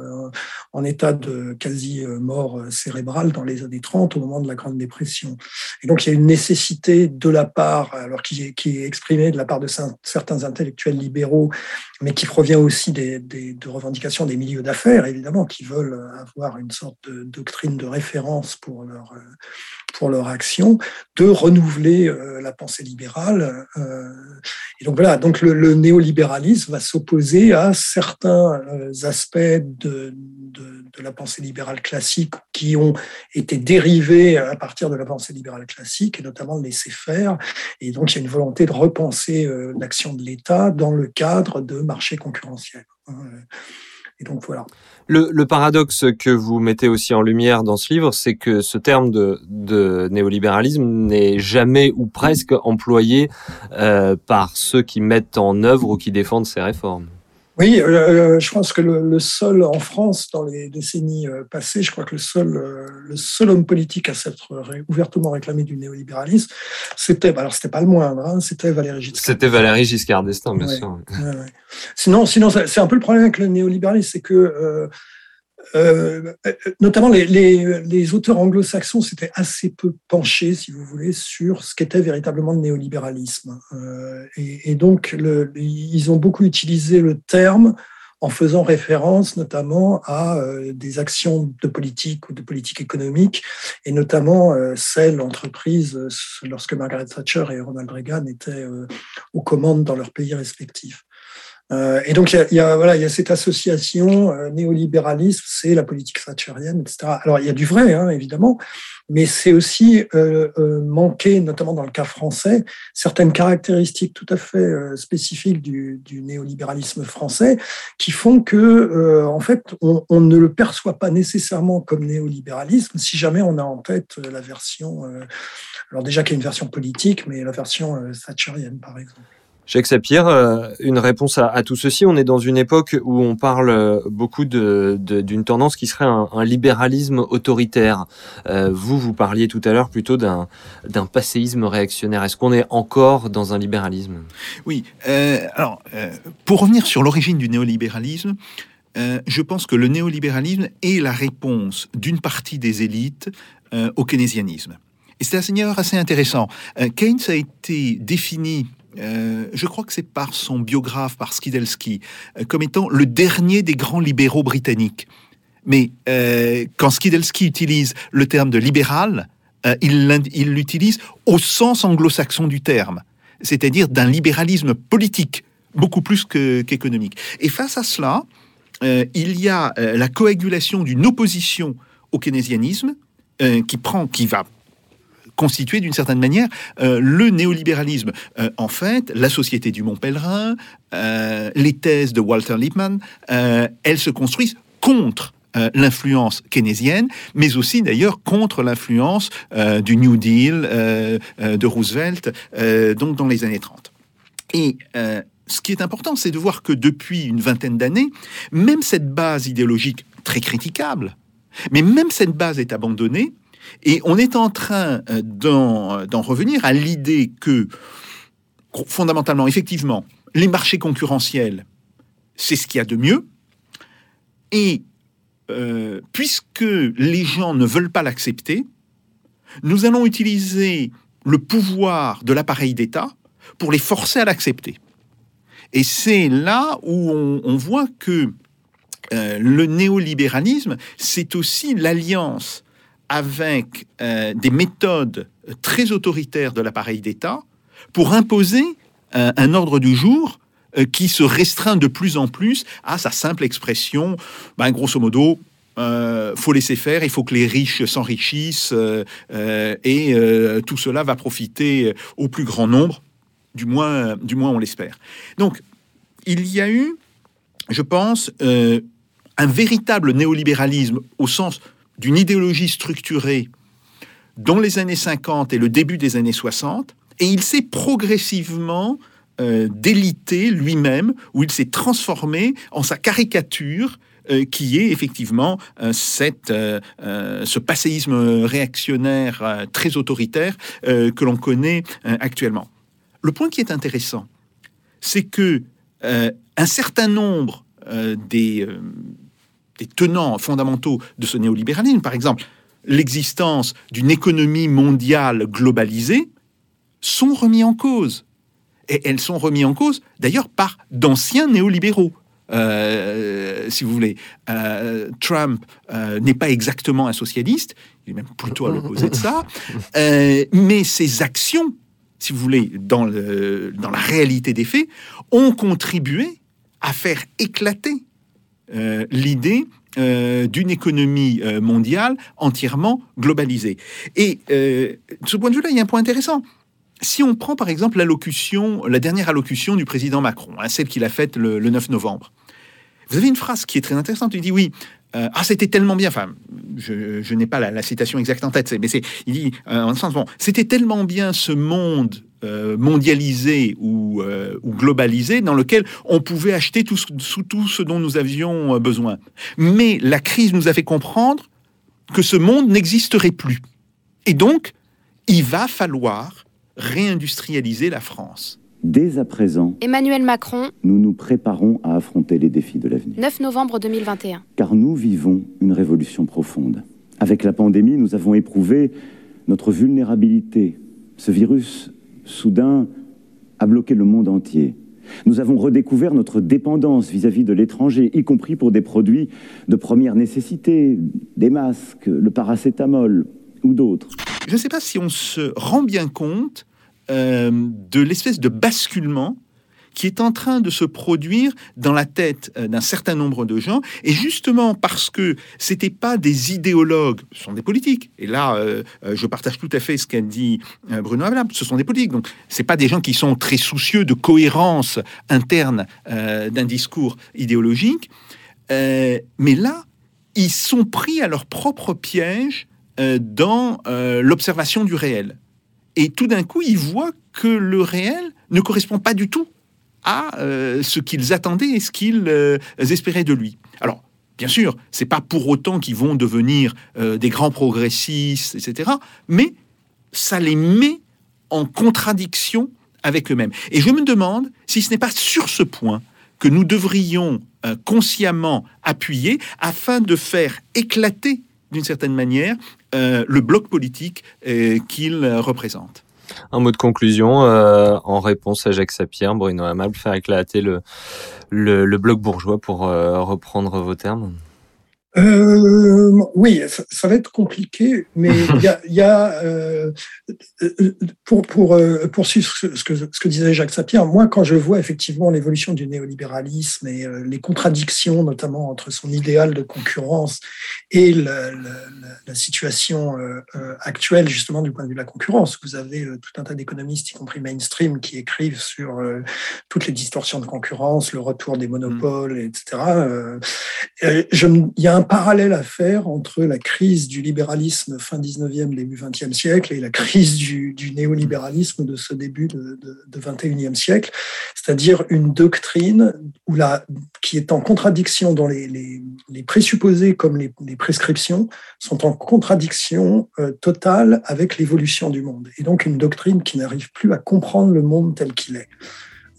en état de quasi-mort cérébrale dans les années 30 au moment de la Grande Dépression. Et donc il y a une nécessité de la part, alors qui est, exprimée de la part de certains intellectuels libéraux, mais qui provient aussi des, des de revendications des milieux d'affaires, évidemment, qui veulent avoir une sorte de doctrine de référence pour leur pour leur action, de renouveler euh, la pensée libérale. Euh, et donc voilà, donc le, néolibéralisme va s'opposer à certains euh, aspects de, de, la pensée libérale classique qui ont été dérivés à partir de la pensée libérale classique, et notamment le laisser-faire. Et donc il y a une volonté de repenser l'action de l'État dans le cadre de marchés concurrentiels. Le, le, paradoxe que vous mettez aussi en lumière dans ce livre, c'est que ce terme de, de néolibéralisme n'est jamais ou presque employé euh, par ceux qui mettent en œuvre ou qui défendent ces réformes. Oui, euh, je pense que le, le, seul en France, dans les décennies euh, passées, je crois que le seul, euh, le seul homme politique à s'être ouvertement réclamé du néolibéralisme, c'était, bah alors c'était pas le moindre, hein, c'était Valéry Giscard. C'était Valéry Giscard d'Estaing, bien ouais, sûr. Ouais, ouais. Sinon, sinon c'est un peu le problème avec le néolibéralisme, c'est que euh, notamment les, les, les auteurs anglo-saxons s'étaient assez peu penchés, si vous voulez, sur ce qu'était véritablement le néolibéralisme. Euh, et, et, donc, le, ils ont beaucoup utilisé le terme en faisant référence notamment à euh, des actions de politique ou de politique économique, et notamment euh, celles entreprises lorsque Margaret Thatcher et Ronald Reagan étaient aux commandes dans leurs pays respectifs. Euh, et donc, il y, a, voilà, il y a cette association euh, néolibéralisme, c'est la politique thatcherienne, etc. Alors, il y a du vrai, hein, évidemment, mais c'est aussi euh, euh, manquer, notamment dans le cas français, certaines caractéristiques tout à fait spécifiques du, du, néolibéralisme français qui font que, en fait, on, on, ne le perçoit pas nécessairement comme néolibéralisme si jamais on a en tête la version, alors déjà qu'il y a une version politique, mais la version thatcherienne, par exemple. Sapir, euh, une réponse à, tout ceci. On est dans une époque où on parle euh, beaucoup d'une tendance qui serait un, libéralisme autoritaire. Euh, vous, vous parliez tout à l'heure plutôt d'un passéisme réactionnaire. Est-ce qu'on est encore dans un libéralisme? Oui. Euh, alors, pour revenir sur l'origine du néolibéralisme, je pense que le néolibéralisme est la réponse d'une partie des élites au keynésianisme. Et c'est un assez intéressant. Keynes a été défini euh, je crois que c'est par son biographe, par Skidelsky, euh, comme étant le dernier des grands libéraux britanniques. Mais euh, quand Skidelsky utilise le terme de libéral, il l'utilise au sens anglo-saxon du terme, c'est-à-dire d'un libéralisme politique, beaucoup plus qu'économique. Et face à cela, il y a la coagulation d'une opposition au keynésianisme qui prend, qui va constituer d'une certaine manière euh, le néolibéralisme. Euh, en fait, la Société du Mont Pèlerin, euh, les thèses de Walter Lippmann, elles se construisent contre l'influence keynésienne, mais aussi d'ailleurs contre l'influence du New Deal de Roosevelt, donc dans les années 30. Et ce qui est important, c'est de voir que depuis une vingtaine d'années, même cette base idéologique très critiquable, mais même cette base est abandonnée et on est en train euh, d'en revenir à l'idée que, fondamentalement, effectivement, les marchés concurrentiels, c'est ce qu'il y a de mieux. Et euh, puisque les gens ne veulent pas l'accepter, nous allons utiliser le pouvoir de l'appareil d'État pour les forcer à l'accepter. Et c'est là où on, voit que euh, le néolibéralisme, c'est aussi l'alliance avec euh, des méthodes très autoritaires de l'appareil d'État pour imposer euh, un ordre du jour euh, qui se restreint de plus en plus à sa simple expression, ben, grosso modo, euh, faut laisser faire, il faut que les riches s'enrichissent et tout cela va profiter au plus grand nombre, du moins, du moins on l'espère. Donc, il y a eu, je pense, un véritable néolibéralisme au sens d'une idéologie structurée dans les années 50 et le début des années 60, et il s'est progressivement euh, délité lui-même, où il s'est transformé en sa caricature, euh, qui est effectivement euh, ce passéisme réactionnaire très autoritaire que l'on connaît actuellement. Le point qui est intéressant, c'est que un certain nombre des des tenants fondamentaux de ce néolibéralisme, par exemple l'existence d'une économie mondiale globalisée, sont remis en cause. Et elles sont remises en cause, d'ailleurs, par d'anciens néolibéraux. Euh, si vous voulez, euh, Trump euh, n'est pas exactement un socialiste, il est même plutôt à l'opposé de ça, mais ses actions, si vous voulez, dans, le, dans la réalité des faits, ont contribué à faire éclater euh, l'idée euh, d'une économie euh, mondiale entièrement globalisée. Et de ce point de vue-là, il y a un point intéressant. Si on prend par exemple l'allocution, la dernière allocution du président Macron, hein, celle qu'il a faite le, le, 9 novembre, vous avez une phrase qui est très intéressante. Il dit oui, ah c'était tellement bien. Enfin, je, je n'ai pas la, la, citation exacte en tête, mais c'est il dit euh, en sens bon, c'était tellement bien ce monde euh, mondialisé ou, euh, ou, globalisé dans lequel on pouvait acheter tout, tout, tout ce dont nous avions euh, besoin. Mais la crise nous a fait comprendre que ce monde n'existerait plus. Et donc, il va falloir réindustrialiser la France. Dès à présent, Emmanuel Macron, nous nous préparons à affronter les défis de l'avenir. 9 novembre 2021. Car nous vivons une révolution profonde. Avec la pandémie, nous avons éprouvé notre vulnérabilité. Ce virus, soudain, a bloqué le monde entier. Nous avons redécouvert notre dépendance vis-à-vis de l'étranger, y compris pour des produits de première nécessité, des masques, le paracétamol ou d'autres. Je ne sais pas si on se rend bien compte euh, de l'espèce de basculement qui est en train de se produire dans la tête euh, d'un certain nombre de gens, et justement parce que c'était pas des idéologues, ce sont des politiques. Et là, euh, je partage tout à fait ce qu'a dit Bruno Ablab, ce sont des politiques. Donc, c'est pas des gens qui sont très soucieux de cohérence interne d'un discours idéologique, mais là, ils sont pris à leur propre piège dans l'observation du réel. Et tout d'un coup, ils voient que le réel ne correspond pas du tout à euh, ce qu'ils attendaient et ce qu'ils euh, espéraient de lui. Alors, bien sûr, c'est pas pour autant qu'ils vont devenir euh, des grands progressistes, etc. Mais ça les met en contradiction avec eux-mêmes. Et je me demande si ce n'est pas sur ce point que nous devrions consciemment appuyer afin de faire éclater d'une certaine manière le bloc politique qu'il représente. Un mot de conclusion euh, en réponse à Jacques Sapir, Bruno Amable, faire éclater le, le, le bloc bourgeois pour reprendre vos termes euh, oui, ça, va être compliqué, mais [laughs] il y a, y a euh, pour, pour euh, poursuivre ce que, ce que disait Jacques Sapir, moi, quand je vois effectivement l'évolution du néolibéralisme et les contradictions, notamment entre son idéal de concurrence et la, la, la situation actuelle, justement, du point de vue de la concurrence, vous avez tout un tas d'économistes, y compris mainstream, qui écrivent sur toutes les distorsions de concurrence, le retour des monopoles, mmh. etc. je, il y a un parallèle à faire entre la crise du libéralisme fin 19e, début 20e siècle et la crise du, néolibéralisme de ce début de, 21e siècle, c'est-à-dire une doctrine où la, qui est en contradiction dans les, les, présupposés comme les, prescriptions sont en contradiction euh, totale avec l'évolution du monde. Et donc une doctrine qui n'arrive plus à comprendre le monde tel qu'il est.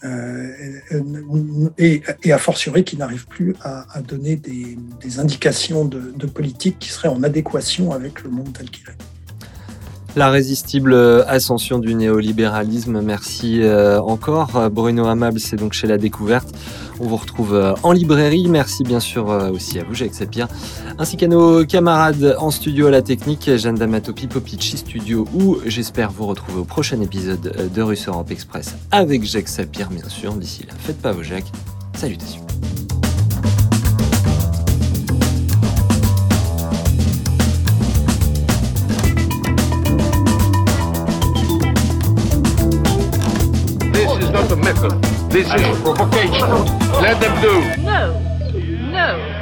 Euh, et, et, a fortiori qui n'arrive plus à, donner des, indications de, de, politique qui seraient en adéquation avec le monde tel qu'il est. La résistible ascension du néolibéralisme, merci euh, encore. Bruno Amable, c'est donc chez La Découverte. On vous retrouve euh, en librairie. Merci bien sûr euh, aussi à vous, Jacques Sapir, ainsi qu'à nos camarades en studio à la technique, Jeanne D'Amatopi, Popici Studio, où j'espère vous retrouver au prochain épisode de Russe Europe Express avec Jacques Sapir, bien sûr. D'ici là, faites pas vos Jacques. Salutations. This is provocation. Let them do. No, no.